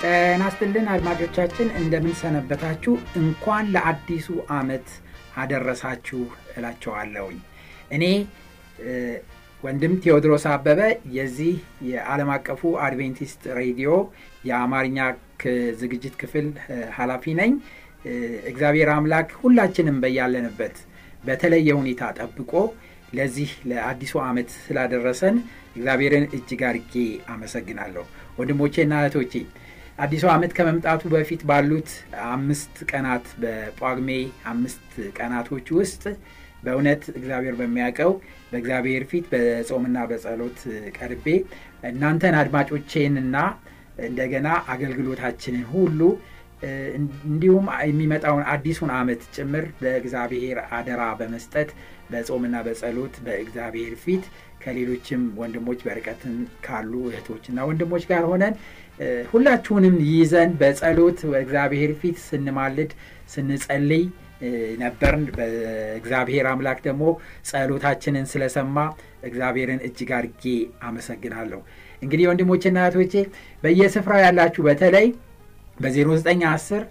ጤና ይስጥልን አድማጮቻችን፣ እንደምን ሰነበታችሁ? እንኳን ለአዲሱ ዓመት አደረሳችሁ እላቸዋለሁኝ። እኔ ወንድም ቴዎድሮስ አበበ የዚህ የዓለም አቀፉ አድቬንቲስት ሬዲዮ የአማርኛ ዝግጅት ክፍል ኃላፊ ነኝ። እግዚአብሔር አምላክ ሁላችንም በያለንበት በተለየ ሁኔታ ጠብቆ ለዚህ ለአዲሱ ዓመት ስላደረሰን እግዚአብሔርን እጅግ አርጌ አመሰግናለሁ። ወንድሞቼና እህቶቼ አዲሱ ዓመት ከመምጣቱ በፊት ባሉት አምስት ቀናት በጳጉሜ አምስት ቀናቶች ውስጥ በእውነት እግዚአብሔር በሚያውቀው በእግዚአብሔር ፊት በጾምና በጸሎት ቀርቤ እናንተን አድማጮቼንና እንደገና አገልግሎታችንን ሁሉ እንዲሁም የሚመጣውን አዲሱን ዓመት ጭምር በእግዚአብሔር አደራ በመስጠት በጾምና በጸሎት በእግዚአብሔር ፊት ከሌሎችም ወንድሞች በርቀትን ካሉ እህቶችና ወንድሞች ጋር ሆነን ሁላችሁንም ይዘን በጸሎት በእግዚአብሔር ፊት ስንማልድ ስንጸልይ ነበርን። በእግዚአብሔር አምላክ ደግሞ ጸሎታችንን ስለሰማ እግዚአብሔርን እጅግ አርጌ አመሰግናለሁ። እንግዲህ ወንድሞችና እህቶቼ በየስፍራው ያላችሁ በተለይ በ0910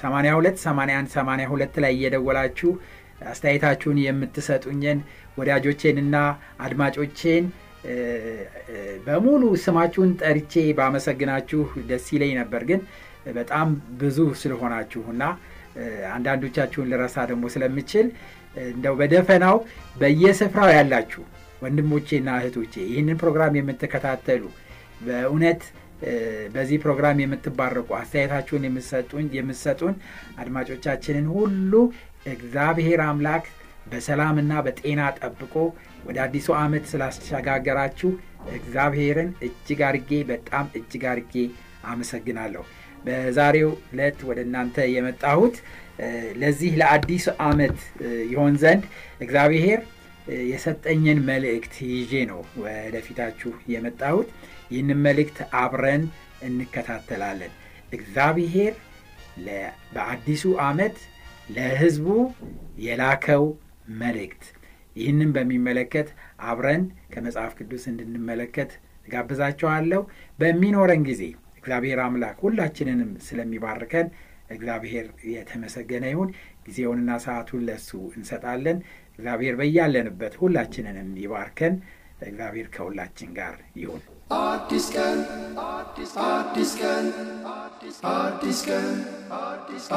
82 81 82 ላይ እየደወላችሁ አስተያየታችሁን የምትሰጡኝን ወዳጆቼንና አድማጮቼን በሙሉ ስማችሁን ጠርቼ ባመሰግናችሁ ደስ ይለኝ ነበር። ግን በጣም ብዙ ስለሆናችሁና አንዳንዶቻችሁን ልረሳ ደግሞ ስለምችል እንደው በደፈናው በየስፍራው ያላችሁ ወንድሞቼና እህቶቼ ይህንን ፕሮግራም የምትከታተሉ በእውነት በዚህ ፕሮግራም የምትባረቁ አስተያየታችሁን የምትሰጡን አድማጮቻችንን ሁሉ እግዚአብሔር አምላክ በሰላምና በጤና ጠብቆ ወደ አዲሱ ዓመት ስላሸጋገራችሁ እግዚአብሔርን እጅግ አርጌ በጣም እጅግ አርጌ አመሰግናለሁ። በዛሬው ዕለት ወደ እናንተ የመጣሁት ለዚህ ለአዲሱ ዓመት ይሆን ዘንድ እግዚአብሔር የሰጠኝን መልእክት ይዤ ነው ወደፊታችሁ የመጣሁት። ይህንን መልእክት አብረን እንከታተላለን። እግዚአብሔር በአዲሱ ዓመት ለሕዝቡ የላከው መልእክት ይህንን በሚመለከት አብረን ከመጽሐፍ ቅዱስ እንድንመለከት ጋብዛቸዋለሁ። በሚኖረን ጊዜ እግዚአብሔር አምላክ ሁላችንንም ስለሚባርከን እግዚአብሔር የተመሰገነ ይሁን። ጊዜውንና ሰዓቱን ለሱ እንሰጣለን። እግዚአብሔር በያለንበት ሁላችንንም ይባርከን። እግዚአብሔር ከሁላችን ጋር ይሁን። አዲስ ቀን አዲስ ቀን አዲስ ቀን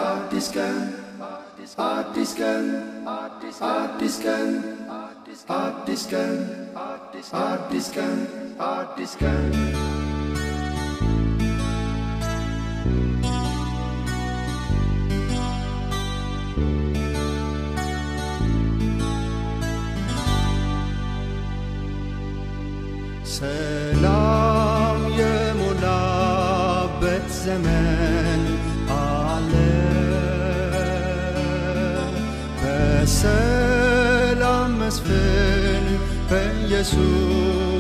አዲስ ቀን አዲስ ቀን አዲስ ቀን አዲስ ቀን አዲስ ቀን አዲስ ቀን الزمان أعلى فسلام مسفن فيسوع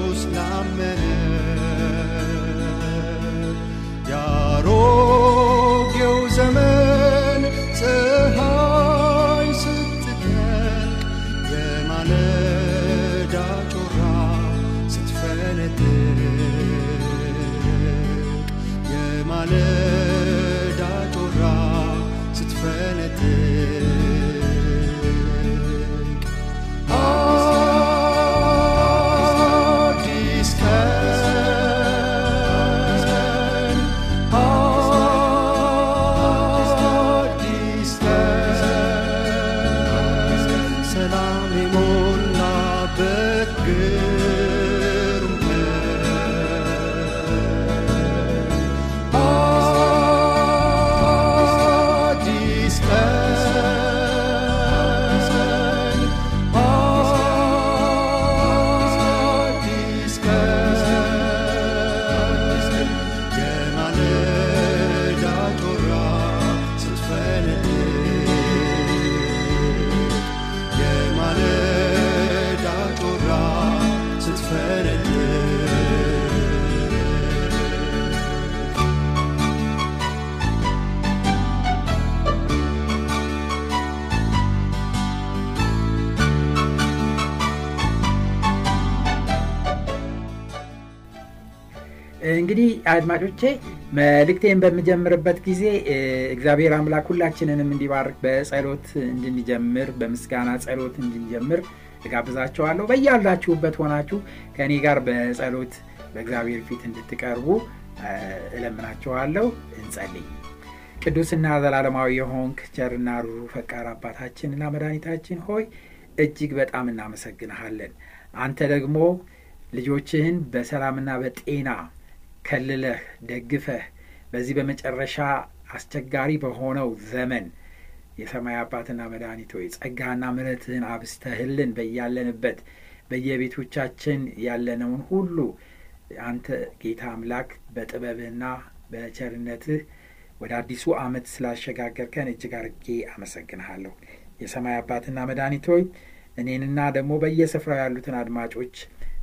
እንግዲህ አድማጮቼ መልእክቴን በምጀምርበት ጊዜ እግዚአብሔር አምላክ ሁላችንንም እንዲባርክ በጸሎት እንድንጀምር በምስጋና ጸሎት እንድንጀምር እጋብዛቸዋለሁ በያላችሁበት ሆናችሁ ከእኔ ጋር በጸሎት በእግዚአብሔር ፊት እንድትቀርቡ እለምናችኋለሁ። እንጸልይ። ቅዱስና ዘላለማዊ የሆንክ ቸርና ሩሩ ፈቃር አባታችንና መድኃኒታችን ሆይ እጅግ በጣም እናመሰግንሃለን። አንተ ደግሞ ልጆችህን በሰላምና በጤና ከልለህ ደግፈህ በዚህ በመጨረሻ አስቸጋሪ በሆነው ዘመን የሰማይ አባትና መድኃኒት ሆይ ጸጋና ምረትህን አብስተህልን በያለንበት በየቤቶቻችን ያለነውን ሁሉ አንተ ጌታ አምላክ በጥበብህና በቸርነትህ ወደ አዲሱ ዓመት ስላሸጋገርከን እጅግ አርጌ አመሰግንሃለሁ። የሰማይ አባትና መድኃኒት ሆይ እኔንና ደግሞ በየስፍራው ያሉትን አድማጮች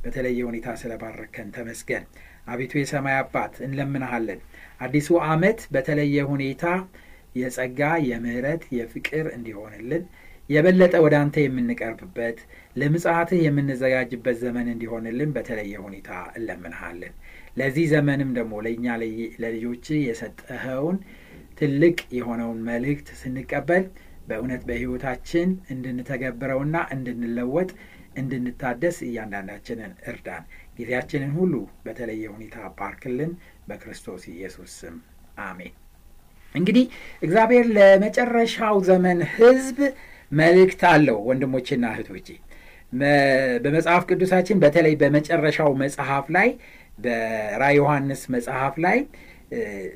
በተለየ ሁኔታ ስለባረከን ተመስገን አቤቱ የሰማይ አባት እንለምንሃለን። አዲሱ ዓመት በተለየ ሁኔታ የጸጋ የምህረት የፍቅር እንዲሆንልን የበለጠ ወደ አንተ የምንቀርብበት ለምጽአትህ የምንዘጋጅበት ዘመን እንዲሆንልን በተለየ ሁኔታ እንለምንሃለን። ለዚህ ዘመንም ደግሞ ለእኛ ለልጆች የሰጠኸውን ትልቅ የሆነውን መልእክት ስንቀበል በእውነት በሕይወታችን እንድንተገብረውና እንድንለወጥ እንድንታደስ እያንዳንዳችንን እርዳን ጊዜያችንን ሁሉ በተለየ ሁኔታ ባርክልን በክርስቶስ ኢየሱስ ስም። አሜን። እንግዲህ እግዚአብሔር ለመጨረሻው ዘመን ህዝብ መልእክት አለው ወንድሞቼና እህቶቼ። በመጽሐፍ ቅዱሳችን በተለይ በመጨረሻው መጽሐፍ ላይ በራ ዮሐንስ መጽሐፍ ላይ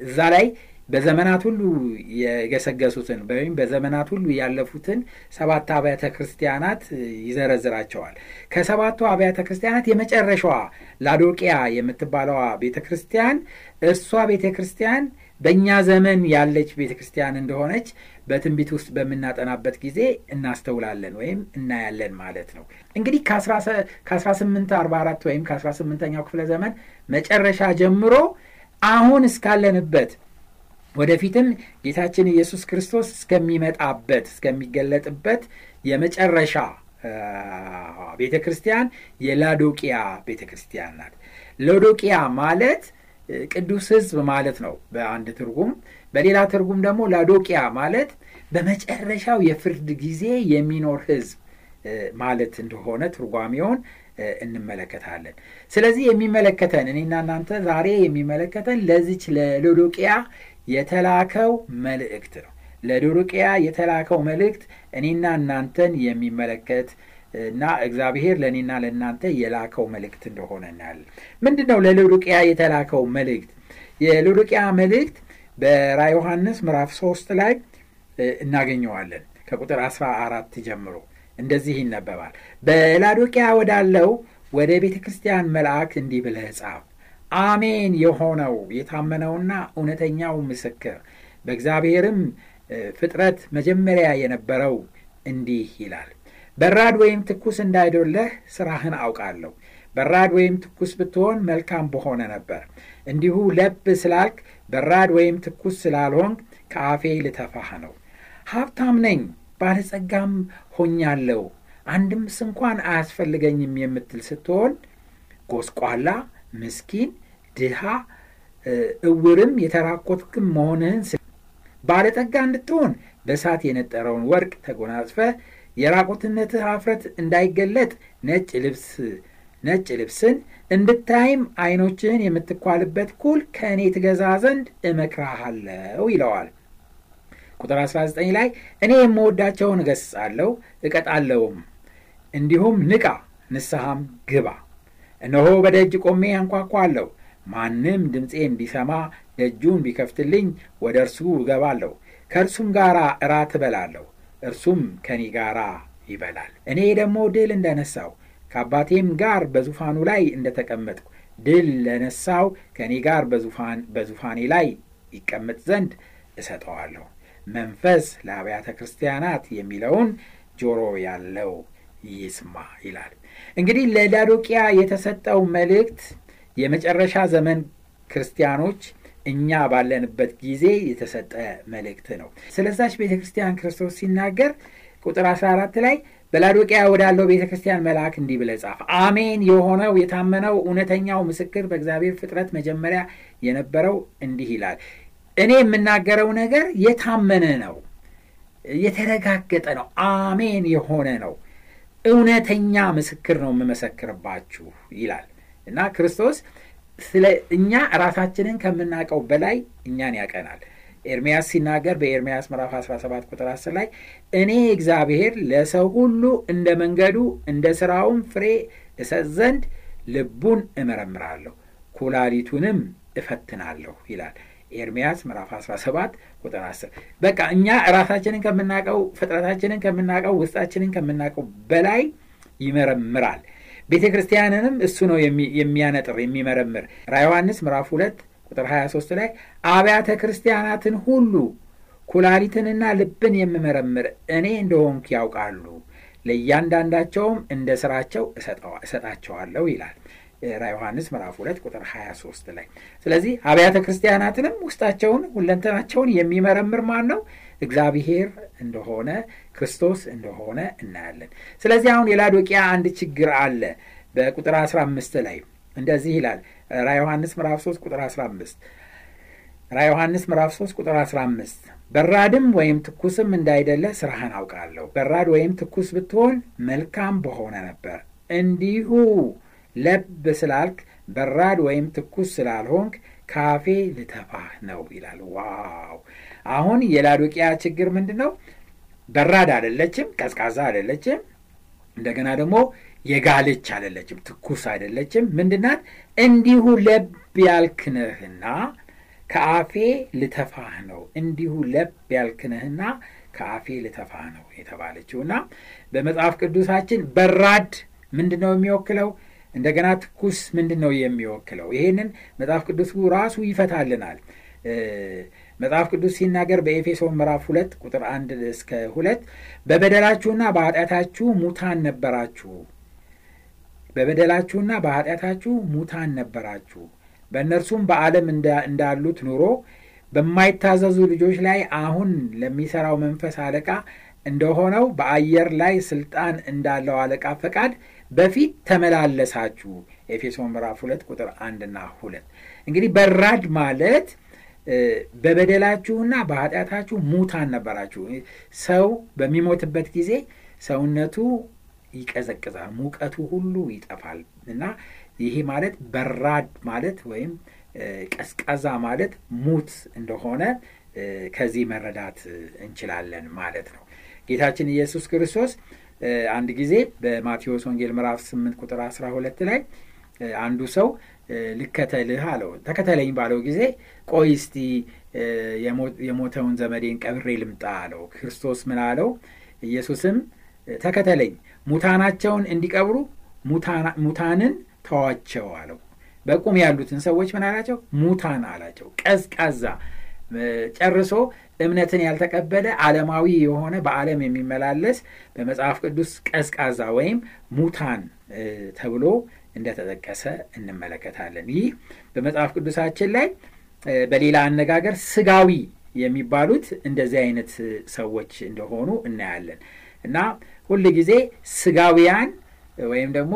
እዛ ላይ በዘመናት ሁሉ የገሰገሱትን ወይም በዘመናት ሁሉ ያለፉትን ሰባት አብያተ ክርስቲያናት ይዘረዝራቸዋል። ከሰባቱ አብያተ ክርስቲያናት የመጨረሻዋ ላዶቅያ የምትባለዋ ቤተ ክርስቲያን እርሷ ቤተ ክርስቲያን በእኛ ዘመን ያለች ቤተ ክርስቲያን እንደሆነች በትንቢት ውስጥ በምናጠናበት ጊዜ እናስተውላለን ወይም እናያለን ማለት ነው። እንግዲህ ከ1844 ወይም ከ18ኛው ክፍለ ዘመን መጨረሻ ጀምሮ አሁን እስካለንበት ወደፊትም ጌታችን ኢየሱስ ክርስቶስ እስከሚመጣበት እስከሚገለጥበት የመጨረሻ ቤተ ክርስቲያን የላዶቂያ ቤተ ክርስቲያን ናት። ሎዶቂያ ማለት ቅዱስ ህዝብ ማለት ነው በአንድ ትርጉም። በሌላ ትርጉም ደግሞ ላዶቂያ ማለት በመጨረሻው የፍርድ ጊዜ የሚኖር ህዝብ ማለት እንደሆነ ትርጓሜውን እንመለከታለን። ስለዚህ የሚመለከተን እኔና እናንተ ዛሬ የሚመለከተን ለዚች ለሎዶቅያ የተላከው መልእክት ነው። ለዶዶቅያ የተላከው መልእክት እኔና እናንተን የሚመለከት እና እግዚአብሔር ለእኔና ለእናንተ የላከው መልእክት እንደሆነ እናያለን ምንድን ነው ለሎዶቅያ የተላከው መልእክት? የሎዶቅያ መልእክት በራ ዮሐንስ ምዕራፍ ሶስት ላይ እናገኘዋለን ከቁጥር 14 ጀምሮ እንደዚህ ይነበባል። በላዶቅያ ወዳለው ወደ ቤተ ክርስቲያን መልአክ እንዲህ ብለህ ጻፍ አሜን የሆነው የታመነውና እውነተኛው ምስክር። በእግዚአብሔርም ፍጥረት መጀመሪያ የነበረው እንዲህ ይላል። በራድ ወይም ትኩስ እንዳይደለህ ስራህን አውቃለሁ። በራድ ወይም ትኩስ ብትሆን መልካም በሆነ ነበር። እንዲሁ ለብ ስላልክ በራድ ወይም ትኩስ ስላልሆንክ ከአፌ ልተፋህ ነው። ሀብታም ነኝ ባለጸጋም ሆኛለሁ። አንድም ስንኳን አያስፈልገኝም የምትል ስትሆን ጎስቋላ ምስኪን ድሃ እውርም የተራኮትክም መሆንህን ባለጠጋ እንድትሆን በእሳት የነጠረውን ወርቅ ተጎናጽፈ የራቁትነትህ አፍረት እንዳይገለጥ ነጭ ልብስ ነጭ ልብስን እንድታይም አይኖችህን የምትኳልበት ኩል ከእኔ ትገዛ ዘንድ እመክራሃለሁ ይለዋል። ቁጥር 19 ላይ እኔ የምወዳቸውን እገስጻለሁ እቀጣለውም እንዲሁም ንቃ ንስሐም ግባ እነሆ በደጅ ቆሜ አንኳኳለሁ። ማንም ድምፄን ቢሰማ ደጁን ቢከፍትልኝ ወደ እርሱ እገባለሁ። ከእርሱም ጋር እራት እበላለሁ እርሱም ከኔ ጋር ይበላል። እኔ ደግሞ ድል እንደነሳው ከአባቴም ጋር በዙፋኑ ላይ እንደተቀመጥኩ ድል ለነሳው ከእኔ ጋር በዙፋኔ ላይ ይቀመጥ ዘንድ እሰጠዋለሁ። መንፈስ ለአብያተ ክርስቲያናት የሚለውን ጆሮ ያለው ይስማ ይላል እንግዲህ ለላዶቅያ የተሰጠው መልእክት የመጨረሻ ዘመን ክርስቲያኖች እኛ ባለንበት ጊዜ የተሰጠ መልእክት ነው ስለዛች ቤተ ክርስቲያን ክርስቶስ ሲናገር ቁጥር 14 ላይ በላዶቅያ ወዳለው ቤተ ክርስቲያን መልአክ እንዲህ ብለህ ጻፍ። አሜን የሆነው የታመነው እውነተኛው ምስክር በእግዚአብሔር ፍጥረት መጀመሪያ የነበረው እንዲህ ይላል። እኔ የምናገረው ነገር የታመነ ነው፣ የተረጋገጠ ነው፣ አሜን የሆነ ነው፣ እውነተኛ ምስክር ነው የምመሰክርባችሁ ይላል እና ክርስቶስ ስለ እኛ ራሳችንን ከምናውቀው በላይ እኛን ያቀናል። ኤርሚያስ ሲናገር በኤርሚያስ ምዕራፍ 17 ቁጥር 10 ላይ እኔ እግዚአብሔር ለሰው ሁሉ እንደ መንገዱ እንደ ሥራውም ፍሬ እሰጥ ዘንድ ልቡን እመረምራለሁ ኩላሊቱንም እፈትናለሁ ይላል። ኤርሚያስ ምዕራፍ 17 ቁጥር 10 በቃ እኛ ራሳችንን ከምናውቀው ፍጥረታችንን ከምናውቀው ውስጣችንን ከምናውቀው በላይ ይመረምራል። ቤተ ክርስቲያንንም እሱ ነው የሚያነጥር የሚመረምር። ራ ዮሐንስ ምዕራፍ 2 ቁጥር 23 ላይ አብያተ ክርስቲያናትን ሁሉ ኩላሊትንና ልብን የምመረምር እኔ እንደሆንኩ ያውቃሉ፣ ለእያንዳንዳቸውም እንደ ስራቸው እሰጣቸዋለሁ ይላል ራ ዮሐንስ ምዕራፍ 2 ቁጥር 23 ላይ። ስለዚህ አብያተ ክርስቲያናትንም ውስጣቸውን ሁለንተናቸውን የሚመረምር ማን ነው? እግዚአብሔር እንደሆነ ክርስቶስ እንደሆነ እናያለን። ስለዚህ አሁን የላዶቂያ አንድ ችግር አለ። በቁጥር 15 ላይ እንደዚህ ይላል ራ ዮሐንስ ምዕራፍ 3 ቁጥር 15 ራ ዮሐንስ ምዕራፍ 3 ቁጥር 15 በራድም ወይም ትኩስም እንዳይደለ ስራህን አውቃለሁ። በራድ ወይም ትኩስ ብትሆን መልካም በሆነ ነበር። እንዲሁ ለብ ስላልክ በራድ ወይም ትኩስ ስላልሆንክ ካፌ ልተፋህ ነው ይላል። ዋው! አሁን የላዶቂያ ችግር ምንድን ነው? በራድ አይደለችም፣ ቀዝቃዛ አይደለችም። እንደገና ደግሞ የጋለች አይደለችም፣ ትኩስ አይደለችም። ምንድናት? እንዲሁ ለብ ያልክነህና ከአፌ ልተፋህ ነው። እንዲሁ ለብ ያልክነህና ከአፌ ልተፋህ ነው የተባለችው እና በመጽሐፍ ቅዱሳችን በራድ ምንድን ነው የሚወክለው? እንደገና ትኩስ ምንድን ነው የሚወክለው? ይሄንን መጽሐፍ ቅዱሱ ራሱ ይፈታልናል። መጽሐፍ ቅዱስ ሲናገር በኤፌሶን ምዕራፍ ሁለት ቁጥር አንድ እስከ ሁለት በበደላችሁና በኃጢአታችሁ ሙታን ነበራችሁ በበደላችሁና በኃጢአታችሁ ሙታን ነበራችሁ በእነርሱም በዓለም እንዳሉት ኑሮ በማይታዘዙ ልጆች ላይ አሁን ለሚሠራው መንፈስ አለቃ እንደሆነው በአየር ላይ ስልጣን እንዳለው አለቃ ፈቃድ በፊት ተመላለሳችሁ። ኤፌሶን ምዕራፍ ሁለት ቁጥር አንድና ሁለት እንግዲህ በራድ ማለት በበደላችሁና በኃጢአታችሁ ሙታን ነበራችሁ። ሰው በሚሞትበት ጊዜ ሰውነቱ ይቀዘቅዛል፣ ሙቀቱ ሁሉ ይጠፋል እና ይሄ ማለት በራድ ማለት ወይም ቀዝቃዛ ማለት ሙት እንደሆነ ከዚህ መረዳት እንችላለን ማለት ነው። ጌታችን ኢየሱስ ክርስቶስ አንድ ጊዜ በማቴዎስ ወንጌል ምዕራፍ 8 ቁጥር 12 ላይ አንዱ ሰው ልከተልህ አለው። ተከተለኝ ባለው ጊዜ ቆይ እስቲ የሞተውን ዘመዴን ቀብሬ ልምጣ አለው። ክርስቶስ ምን አለው? ኢየሱስም ተከተለኝ፣ ሙታናቸውን እንዲቀብሩ ሙታንን ተዋቸው አለው። በቁም ያሉትን ሰዎች ምን አላቸው? ሙታን አላቸው። ቀዝቃዛ ጨርሶ እምነትን ያልተቀበለ ዓለማዊ የሆነ በዓለም የሚመላለስ በመጽሐፍ ቅዱስ ቀዝቃዛ ወይም ሙታን ተብሎ እንደተጠቀሰ እንመለከታለን። ይህ በመጽሐፍ ቅዱሳችን ላይ በሌላ አነጋገር ስጋዊ የሚባሉት እንደዚህ አይነት ሰዎች እንደሆኑ እናያለን እና ሁል ጊዜ ስጋዊያን ወይም ደግሞ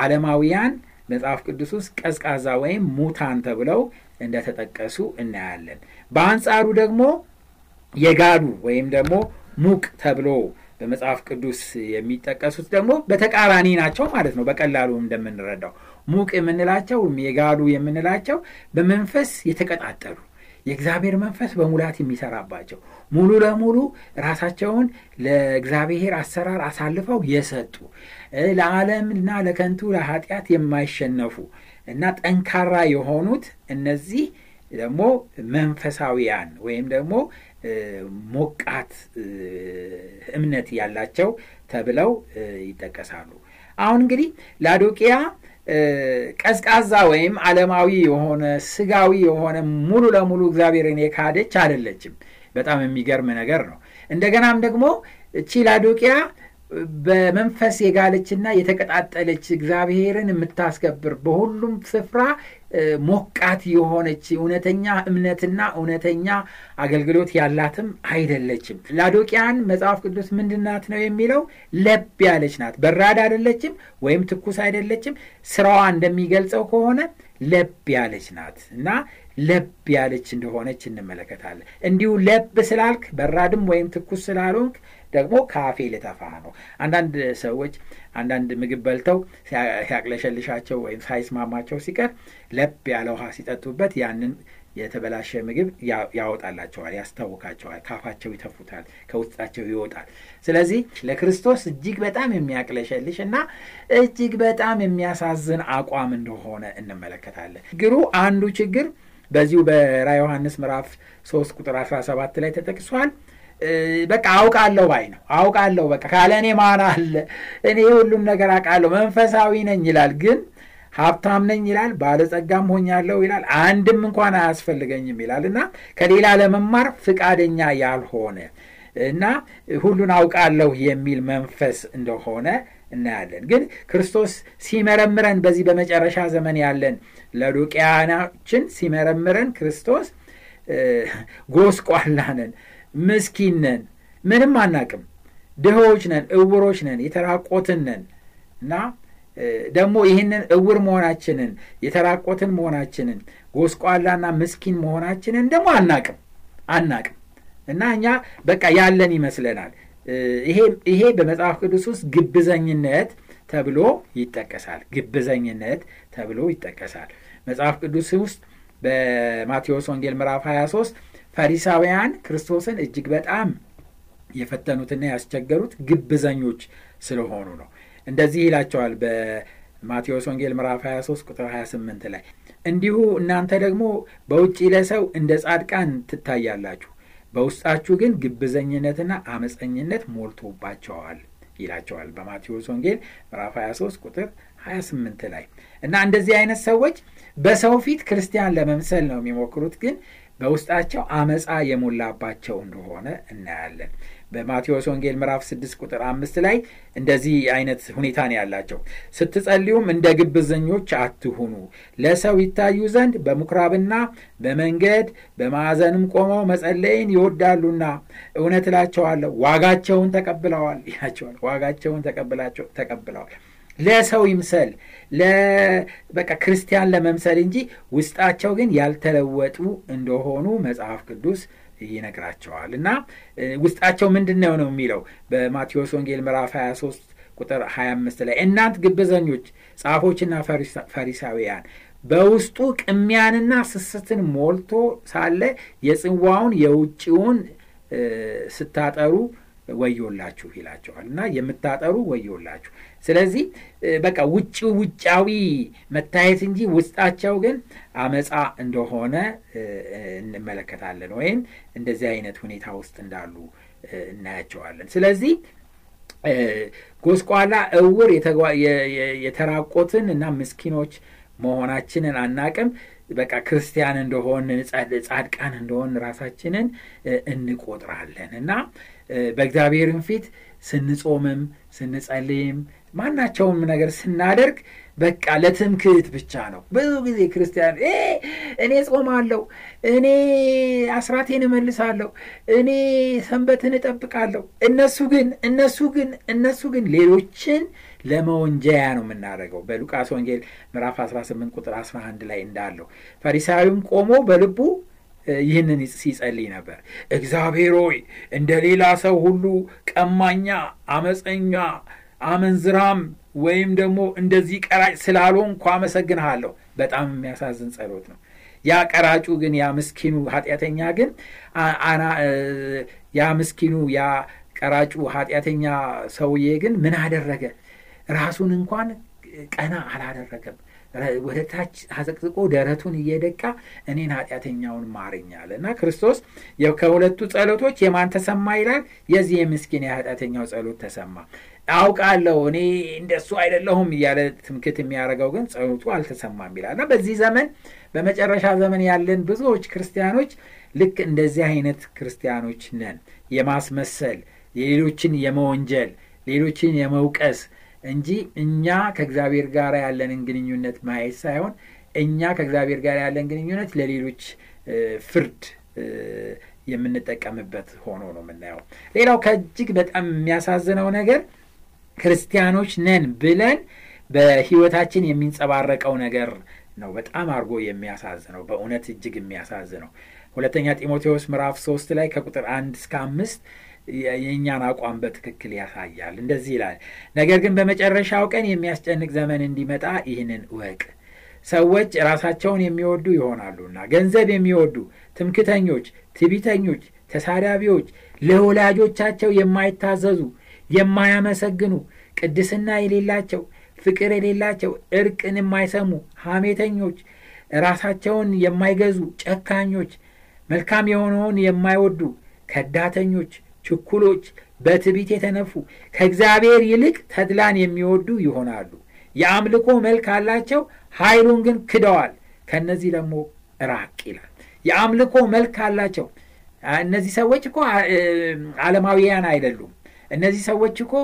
ዓለማውያን መጽሐፍ ቅዱስ ውስጥ ቀዝቃዛ ወይም ሙታን ተብለው እንደተጠቀሱ እናያለን። በአንጻሩ ደግሞ የጋሉ ወይም ደግሞ ሙቅ ተብሎ በመጽሐፍ ቅዱስ የሚጠቀሱት ደግሞ በተቃራኒ ናቸው ማለት ነው። በቀላሉ እንደምንረዳው ሙቅ የምንላቸው የጋሉ የምንላቸው በመንፈስ የተቀጣጠሉ የእግዚአብሔር መንፈስ በሙላት የሚሰራባቸው ሙሉ ለሙሉ ራሳቸውን ለእግዚአብሔር አሰራር አሳልፈው የሰጡ ለዓለምና ለከንቱ ለኃጢአት የማይሸነፉ እና ጠንካራ የሆኑት እነዚህ ደግሞ መንፈሳዊያን ወይም ደግሞ ሞቃት እምነት ያላቸው ተብለው ይጠቀሳሉ። አሁን እንግዲህ ላዶቅያ ቀዝቃዛ ወይም ዓለማዊ የሆነ ስጋዊ የሆነ ሙሉ ለሙሉ እግዚአብሔርን የካደች አይደለችም። በጣም የሚገርም ነገር ነው። እንደገናም ደግሞ እቺ ላዶቅያ በመንፈስ የጋለችና የተቀጣጠለች እግዚአብሔርን የምታስከብር በሁሉም ስፍራ ሞቃት የሆነች እውነተኛ እምነትና እውነተኛ አገልግሎት ያላትም አይደለችም። ላዶቅያን መጽሐፍ ቅዱስ ምንድናት ነው የሚለው? ለብ ያለች ናት። በራድ አይደለችም ወይም ትኩስ አይደለችም። ስራዋ እንደሚገልጸው ከሆነ ለብ ያለች ናት እና ለብ ያለች እንደሆነች እንመለከታለን። እንዲሁ ለብ ስላልክ በራድም ወይም ትኩስ ስላልሆንክ ደግሞ ካፌ ልተፋ ነው። አንዳንድ ሰዎች አንዳንድ ምግብ በልተው ሲያቅለሸልሻቸው ወይም ሳይስማማቸው ሲቀር ለብ ያለ ውሃ ሲጠጡበት ያንን የተበላሸ ምግብ ያወጣላቸዋል፣ ያስታውካቸዋል፣ ካፋቸው ይተፉታል፣ ከውስጣቸው ይወጣል። ስለዚህ ለክርስቶስ እጅግ በጣም የሚያቅለሸልሽ እና እጅግ በጣም የሚያሳዝን አቋም እንደሆነ እንመለከታለን። ችግሩ አንዱ ችግር በዚሁ በራ ዮሐንስ ምዕራፍ ሶስት ቁጥር አስራ ሰባት ላይ ተጠቅሷል። በቃ አውቃለሁ ባይ ነው። አውቃለሁ በቃ ካለ እኔ ማን አለ? እኔ ሁሉን ነገር አውቃለሁ፣ መንፈሳዊ ነኝ ይላል። ግን ሀብታም ነኝ ይላል፣ ባለጸጋም ሆኛለሁ ይላል፣ አንድም እንኳን አያስፈልገኝም ይላል እና ከሌላ ለመማር ፍቃደኛ ያልሆነ እና ሁሉን አውቃለሁ የሚል መንፈስ እንደሆነ እናያለን። ግን ክርስቶስ ሲመረምረን በዚህ በመጨረሻ ዘመን ያለን ለዶቅያናችን ሲመረምረን ክርስቶስ ጎስቋላ ነን፣ ምስኪን ነን፣ ምንም አናቅም፣ ድሆች ነን፣ እውሮች ነን፣ የተራቆትን ነን እና ደግሞ ይህንን እውር መሆናችንን የተራቆትን መሆናችንን ጎስቋላና ምስኪን መሆናችንን ደግሞ አናቅም አናቅም እና እኛ በቃ ያለን ይመስለናል። ይሄ በመጽሐፍ ቅዱስ ውስጥ ግብዘኝነት ተብሎ ይጠቀሳል። ግብዘኝነት ተብሎ ይጠቀሳል። መጽሐፍ ቅዱስ ውስጥ በማቴዎስ ወንጌል ምዕራፍ 23 ፈሪሳውያን ክርስቶስን እጅግ በጣም የፈተኑትና ያስቸገሩት ግብዘኞች ስለሆኑ ነው። እንደዚህ ይላቸዋል በማቴዎስ ወንጌል ምዕራፍ 23 ቁጥር 28 ላይ እንዲሁ እናንተ ደግሞ በውጭ ለሰው እንደ ጻድቃን ትታያላችሁ በውስጣችሁ ግን ግብዘኝነትና አመፀኝነት ሞልቶባቸዋል ይላቸዋል በማቴዎስ ወንጌል ምዕራፍ 23 ቁጥር 28 ላይ እና እንደዚህ አይነት ሰዎች በሰው ፊት ክርስቲያን ለመምሰል ነው የሚሞክሩት፣ ግን በውስጣቸው አመፃ የሞላባቸው እንደሆነ እናያለን። በማቴዎስ ወንጌል ምዕራፍ 6 ቁጥር አምስት ላይ እንደዚህ አይነት ሁኔታ ነው ያላቸው። ስትጸልዩም እንደ ግብዘኞች አትሁኑ፣ ለሰው ይታዩ ዘንድ በምኩራብና በመንገድ በማዕዘንም ቆመው መጸለይን ይወዳሉና እውነት እላቸዋለሁ ዋጋቸውን ተቀብለዋል ይላቸዋል። ዋጋቸውን ተቀብለዋል። ለሰው ይምሰል በቃ ክርስቲያን ለመምሰል እንጂ ውስጣቸው ግን ያልተለወጡ እንደሆኑ መጽሐፍ ቅዱስ ይነግራቸዋል። እና ውስጣቸው ምንድን ነው የሚለው በማቴዎስ ወንጌል ምዕራፍ 23 ቁጥር 25 ላይ እናንት ግብዘኞች ጻፎችና ፈሪሳውያን በውስጡ ቅሚያንና ስስትን ሞልቶ ሳለ የጽዋውን የውጭውን ስታጠሩ ወዮላችሁ ይላቸዋል። እና የምታጠሩ ወዮላችሁ። ስለዚህ በቃ ውጭ ውጫዊ መታየት እንጂ ውስጣቸው ግን አመፃ እንደሆነ እንመለከታለን፣ ወይም እንደዚህ አይነት ሁኔታ ውስጥ እንዳሉ እናያቸዋለን። ስለዚህ ጎስቋላ፣ እውር፣ የተራቆትን እና ምስኪኖች መሆናችንን አናቅም። በቃ ክርስቲያን እንደሆን ጻድቃን እንደሆን ራሳችንን እንቆጥራለን እና በእግዚአብሔርም ፊት ስንጾምም ስንጸልይም ማናቸውም ነገር ስናደርግ በቃ ለትምክህት ብቻ ነው። ብዙ ጊዜ ክርስቲያን እኔ ጾማለሁ፣ እኔ አስራቴን እመልሳለሁ፣ እኔ ሰንበትን እጠብቃለሁ። እነሱ ግን እነሱ ግን እነሱ ግን ሌሎችን ለመወንጀያ ነው የምናደርገው። በሉቃስ ወንጌል ምዕራፍ 18 ቁጥር 11 ላይ እንዳለው ፈሪሳዊም ቆሞ በልቡ ይህንን ሲጸልይ ነበር። እግዚአብሔር ሆይ እንደ ሌላ ሰው ሁሉ ቀማኛ፣ አመፀኛ፣ አመንዝራም ወይም ደግሞ እንደዚህ ቀራጭ ስላልሆንኩ አመሰግንሃለሁ። በጣም የሚያሳዝን ጸሎት ነው። ያ ቀራጩ ግን ያ ምስኪኑ ኃጢአተኛ ግን ያ ምስኪኑ ያ ቀራጩ ኃጢአተኛ ሰውዬ ግን ምን አደረገ? ራሱን እንኳን ቀና አላደረገም። ወደ ታች አዘቅዝቆ ደረቱን እየደቃ እኔን ኃጢአተኛውን ማረኛል እና ክርስቶስ ከሁለቱ ጸሎቶች የማን ተሰማ ይላል? የዚህ የምስኪን የኃጢአተኛው ጸሎት ተሰማ። አውቃለሁ እኔ እንደሱ አይደለሁም እያለ ትምክት የሚያደርገው ግን ጸሎቱ አልተሰማም ይላል በዚህ ዘመን በመጨረሻ ዘመን ያለን ብዙዎች ክርስቲያኖች ልክ እንደዚህ አይነት ክርስቲያኖች ነን። የማስመሰል የሌሎችን የመወንጀል ሌሎችን የመውቀስ እንጂ እኛ ከእግዚአብሔር ጋር ያለንን ግንኙነት ማየት ሳይሆን እኛ ከእግዚአብሔር ጋር ያለን ግንኙነት ለሌሎች ፍርድ የምንጠቀምበት ሆኖ ነው የምናየው። ሌላው ከእጅግ በጣም የሚያሳዝነው ነገር ክርስቲያኖች ነን ብለን በሕይወታችን የሚንጸባረቀው ነገር ነው በጣም አድርጎ የሚያሳዝነው፣ በእውነት እጅግ የሚያሳዝነው። ሁለተኛ ጢሞቴዎስ ምዕራፍ ሶስት ላይ ከቁጥር አንድ እስከ አምስት የእኛን አቋም በትክክል ያሳያል። እንደዚህ ይላል፣ ነገር ግን በመጨረሻው ቀን የሚያስጨንቅ ዘመን እንዲመጣ ይህንን እወቅ ሰዎች ራሳቸውን የሚወዱ ይሆናሉና ገንዘብ የሚወዱ ትምክተኞች፣ ትቢተኞች፣ ተሳዳቢዎች፣ ለወላጆቻቸው የማይታዘዙ፣ የማያመሰግኑ፣ ቅድስና የሌላቸው፣ ፍቅር የሌላቸው፣ እርቅን የማይሰሙ፣ ሐሜተኞች፣ ራሳቸውን የማይገዙ፣ ጨካኞች፣ መልካም የሆነውን የማይወዱ፣ ከዳተኞች፣ ችኩሎች፣ በትዕቢት የተነፉ፣ ከእግዚአብሔር ይልቅ ተድላን የሚወዱ ይሆናሉ። የአምልኮ መልክ አላቸው፣ ኃይሉን ግን ክደዋል። ከእነዚህ ደግሞ ራቅ ይላል። የአምልኮ መልክ አላቸው። እነዚህ ሰዎች እኮ ዓለማዊያን አይደሉም። እነዚህ ሰዎች እኮ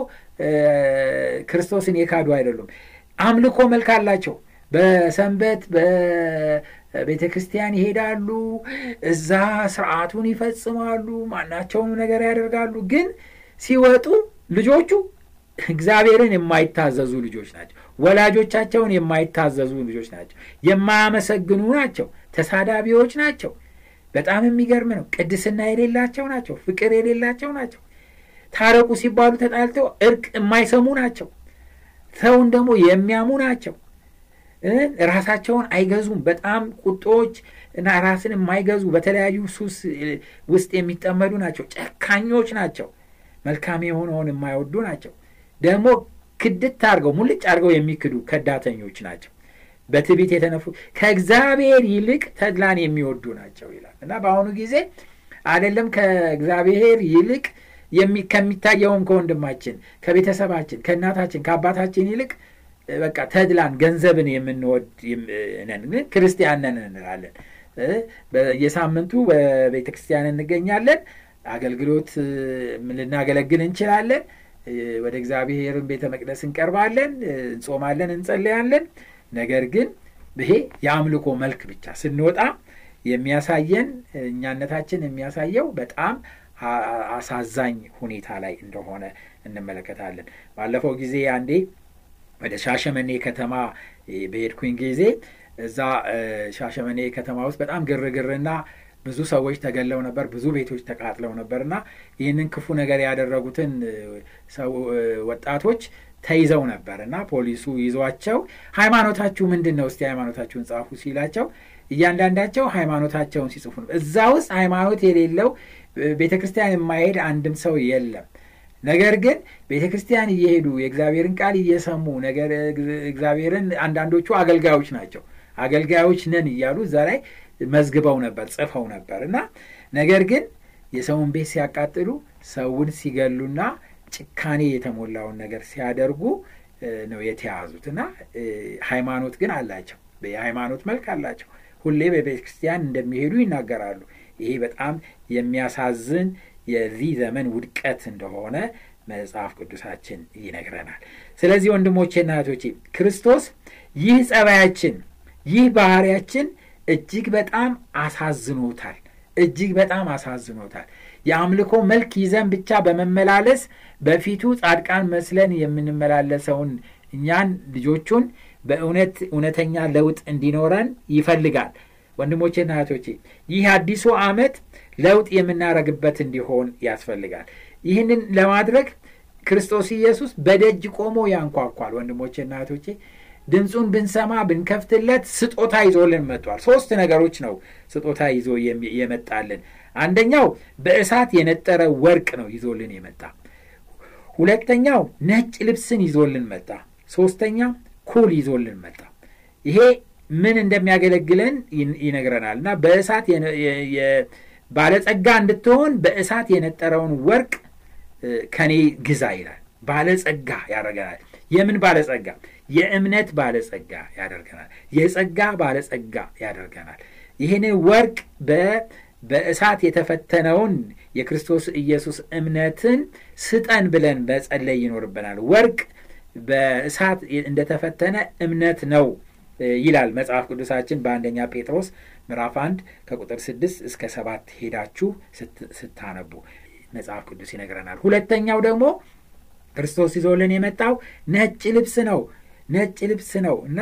ክርስቶስን የካዱ አይደሉም። አምልኮ መልክ አላቸው። በሰንበት በቤተ ክርስቲያን ይሄዳሉ፣ እዛ ስርዓቱን ይፈጽማሉ፣ ማናቸውኑ ነገር ያደርጋሉ። ግን ሲወጡ ልጆቹ እግዚአብሔርን የማይታዘዙ ልጆች ናቸው። ወላጆቻቸውን የማይታዘዙ ልጆች ናቸው። የማያመሰግኑ ናቸው። ተሳዳቢዎች ናቸው። በጣም የሚገርም ነው። ቅድስና የሌላቸው ናቸው። ፍቅር የሌላቸው ናቸው። ታረቁ ሲባሉ ተጣልተው እርቅ የማይሰሙ ናቸው። ሰውን ደግሞ የሚያሙ ናቸው። ራሳቸውን አይገዙም። በጣም ቁጦዎች እና ራስን የማይገዙ በተለያዩ ሱስ ውስጥ የሚጠመዱ ናቸው። ጨካኞች ናቸው። መልካም የሆነውን የማይወዱ ናቸው። ደግሞ ክድት አድርገው ሙልጭ አድርገው የሚክዱ ከዳተኞች ናቸው። በትዕቢት የተነፉ ከእግዚአብሔር ይልቅ ተድላን የሚወዱ ናቸው ይላል እና በአሁኑ ጊዜ አይደለም ከእግዚአብሔር ይልቅ ከሚታየውም ከወንድማችን፣ ከቤተሰባችን፣ ከእናታችን፣ ከአባታችን ይልቅ በቃ ተድላን ገንዘብን የምንወድ ነን። ግን ክርስቲያን ነን እንላለን። የሳምንቱ በቤተ ክርስቲያን እንገኛለን። አገልግሎት ልናገለግል እንችላለን። ወደ እግዚአብሔርን ቤተ መቅደስ እንቀርባለን፣ እንጾማለን፣ እንጸለያለን። ነገር ግን ይሄ የአምልኮ መልክ ብቻ ስንወጣ የሚያሳየን እኛነታችን የሚያሳየው በጣም አሳዛኝ ሁኔታ ላይ እንደሆነ እንመለከታለን። ባለፈው ጊዜ አንዴ ወደ ሻሸመኔ ከተማ በሄድኩኝ ጊዜ እዛ ሻሸመኔ ከተማ ውስጥ በጣም ግርግርና ብዙ ሰዎች ተገለው ነበር። ብዙ ቤቶች ተቃጥለው ነበር እና ይህንን ክፉ ነገር ያደረጉትን ወጣቶች ተይዘው ነበር እና ፖሊሱ ይዟቸው ሃይማኖታችሁ ምንድን ነው? እስቲ ሃይማኖታችሁን ጻፉ ሲላቸው እያንዳንዳቸው ሃይማኖታቸውን ሲጽፉ ነው። እዛ ውስጥ ሃይማኖት የሌለው ቤተ ክርስቲያን የማይሄድ አንድም ሰው የለም። ነገር ግን ቤተ ክርስቲያን እየሄዱ የእግዚአብሔርን ቃል እየሰሙ ነገር እግዚአብሔርን አንዳንዶቹ አገልጋዮች ናቸው። አገልጋዮች ነን እያሉ እዛ ላይ መዝግበው ነበር ጽፈው ነበር እና ነገር ግን የሰውን ቤት ሲያቃጥሉ ሰውን ሲገሉና ጭካኔ የተሞላውን ነገር ሲያደርጉ ነው የተያዙት እና ሃይማኖት ግን አላቸው። የሃይማኖት መልክ አላቸው። ሁሌ በቤተ ክርስቲያን እንደሚሄዱ ይናገራሉ። ይሄ በጣም የሚያሳዝን የዚህ ዘመን ውድቀት እንደሆነ መጽሐፍ ቅዱሳችን ይነግረናል። ስለዚህ ወንድሞቼና እህቶቼ ክርስቶስ ይህ ጸባያችን፣ ይህ ባህሪያችን እጅግ በጣም አሳዝኖታል። እጅግ በጣም አሳዝኖታል። የአምልኮ መልክ ይዘን ብቻ በመመላለስ በፊቱ ጻድቃን መስለን የምንመላለሰውን እኛን ልጆቹን በእውነት እውነተኛ ለውጥ እንዲኖረን ይፈልጋል። ወንድሞቼና እህቶቼ ይህ አዲሱ ዓመት ለውጥ የምናደርግበት እንዲሆን ያስፈልጋል። ይህንን ለማድረግ ክርስቶስ ኢየሱስ በደጅ ቆሞ ያንኳኳል። ወንድሞቼና እህቶቼ ድምፁን ብንሰማ ብንከፍትለት ስጦታ ይዞልን መጥቷል። ሶስት ነገሮች ነው ስጦታ ይዞ የመጣልን። አንደኛው በእሳት የነጠረ ወርቅ ነው ይዞልን የመጣ። ሁለተኛው ነጭ ልብስን ይዞልን መጣ። ሶስተኛ ኩል ይዞልን መጣ። ይሄ ምን እንደሚያገለግለን ይነግረናል እና በእሳት ባለጸጋ እንድትሆን በእሳት የነጠረውን ወርቅ ከኔ ግዛ ይላል። ባለጸጋ ያደርገናል። የምን ባለጸጋ? የእምነት ባለጸጋ ያደርገናል። የጸጋ ባለጸጋ ያደርገናል። ይህንን ወርቅ በእሳት የተፈተነውን የክርስቶስ ኢየሱስ እምነትን ስጠን ብለን መጸለይ ይኖርብናል። ወርቅ በእሳት እንደተፈተነ እምነት ነው ይላል መጽሐፍ ቅዱሳችን በአንደኛ ጴጥሮስ ምዕራፍ አንድ ከቁጥር ስድስት እስከ ሰባት ሄዳችሁ ስታነቡ መጽሐፍ ቅዱስ ይነግረናል። ሁለተኛው ደግሞ ክርስቶስ ይዞልን የመጣው ነጭ ልብስ ነው። ነጭ ልብስ ነው እና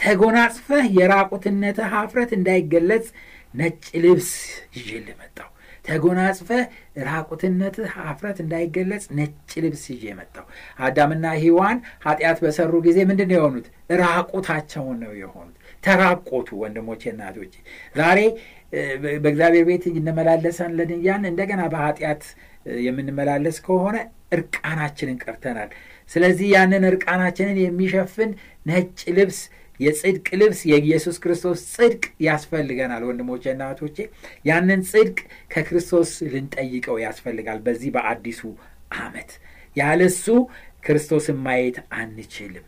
ተጎናጽፈህ የራቁትነትህ ኀፍረት እንዳይገለጽ ነጭ ልብስ ይዤልህ መጣው። ተጎናጽፈህ ራቁትነትህ ኀፍረት እንዳይገለጽ ነጭ ልብስ ይዤ መጣው። አዳምና ሔዋን ኃጢአት በሰሩ ጊዜ ምንድን ነው የሆኑት? ራቁታቸውን ነው የሆኑት። ተራቆቱ። ወንድሞቼ እናቶቼ፣ ዛሬ በእግዚአብሔር ቤት እንመላለሳለን እያልን እንደገና በኃጢአት የምንመላለስ ከሆነ እርቃናችንን ቀርተናል። ስለዚህ ያንን እርቃናችንን የሚሸፍን ነጭ ልብስ የጽድቅ ልብስ የኢየሱስ ክርስቶስ ጽድቅ ያስፈልገናል። ወንድሞቼ እና እህቶቼ ያንን ጽድቅ ከክርስቶስ ልንጠይቀው ያስፈልጋል። በዚህ በአዲሱ ዓመት ያለሱ ክርስቶስን ማየት አንችልም።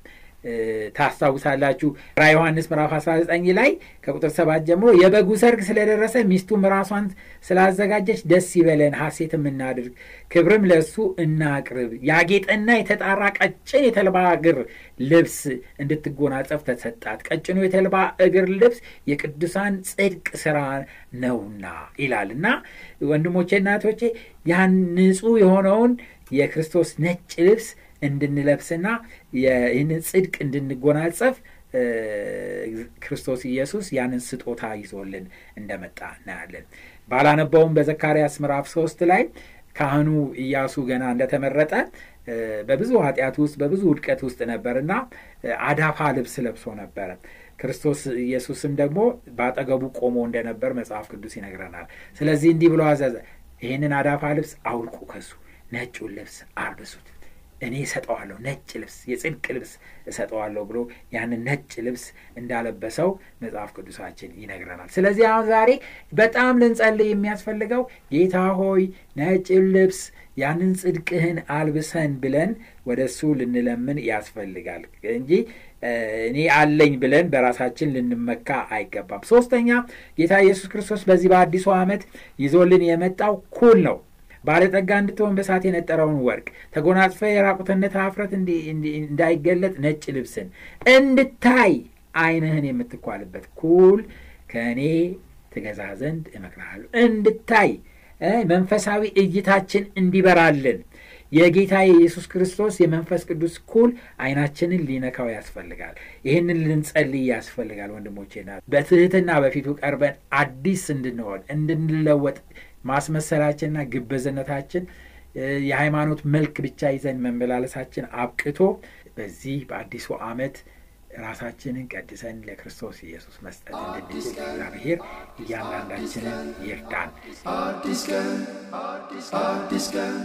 ታስታውሳላችሁ ራ ዮሐንስ ምዕራፍ 19 ላይ ከቁጥር ሰባት ጀምሮ የበጉ ሰርግ ስለደረሰ ሚስቱም ራሷን ስላዘጋጀች ደስ ይበለን፣ ሐሴትም እናድርግ፣ ክብርም ለእሱ እናቅርብ። ያጌጠና የተጣራ ቀጭን የተልባ እግር ልብስ እንድትጎናጸፍ ተሰጣት። ቀጭኑ የተልባ እግር ልብስ የቅዱሳን ጽድቅ ስራ ነውና ይላል እና ወንድሞቼ እናቶቼ ያን ንጹሕ የሆነውን የክርስቶስ ነጭ ልብስ እንድንለብስና ይህንን ጽድቅ እንድንጎናጸፍ ክርስቶስ ኢየሱስ ያንን ስጦታ ይዞልን እንደመጣ እናያለን። ባላነበውም በዘካርያስ ምዕራፍ ሶስት ላይ ካህኑ ኢያሱ ገና እንደተመረጠ በብዙ ኃጢአት ውስጥ በብዙ ውድቀት ውስጥ ነበርና አዳፋ ልብስ ለብሶ ነበረ። ክርስቶስ ኢየሱስም ደግሞ በአጠገቡ ቆሞ እንደነበር መጽሐፍ ቅዱስ ይነግረናል። ስለዚህ እንዲህ ብሎ አዘዘ፣ ይህንን አዳፋ ልብስ አውልቁ፣ ከሱ ነጩን ልብስ አልብሱት እኔ እሰጠዋለሁ ነጭ ልብስ የጽድቅ ልብስ እሰጠዋለሁ ብሎ ያንን ነጭ ልብስ እንዳለበሰው መጽሐፍ ቅዱሳችን ይነግረናል። ስለዚህ አሁን ዛሬ በጣም ልንጸልይ የሚያስፈልገው ጌታ ሆይ ነጭ ልብስ ያንን ጽድቅህን አልብሰን ብለን ወደ እሱ ልንለምን ያስፈልጋል እንጂ እኔ አለኝ ብለን በራሳችን ልንመካ አይገባም። ሶስተኛ ጌታ ኢየሱስ ክርስቶስ በዚህ በአዲሱ ዓመት ይዞልን የመጣው ኩል ነው። ባለጠጋ እንድትሆን በሳት የነጠረውን ወርቅ ተጎናጽፈ የራቁትነት ኀፍረት እንዳይገለጥ ነጭ ልብስን እንድታይ ዓይንህን የምትኳልበት ኩል ከእኔ ትገዛ ዘንድ እመክርሃለሁ። እንድታይ መንፈሳዊ እይታችን እንዲበራልን የጌታ የኢየሱስ ክርስቶስ የመንፈስ ቅዱስ ኩል ዓይናችንን ሊነካው ያስፈልጋል። ይህንን ልንጸልይ ያስፈልጋል። ወንድሞቼና በትህትና በፊቱ ቀርበን አዲስ እንድንሆን እንድንለወጥ ማስመሰላችንና ግብዝነታችን የሃይማኖት መልክ ብቻ ይዘን መመላለሳችን አብቅቶ በዚህ በአዲሱ ዓመት ራሳችንን ቀድሰን ለክርስቶስ ኢየሱስ መስጠት እንድንችል እግዚአብሔር እያንዳንዳችንን ይርዳን። አዲስ ቀን አዲስ ቀን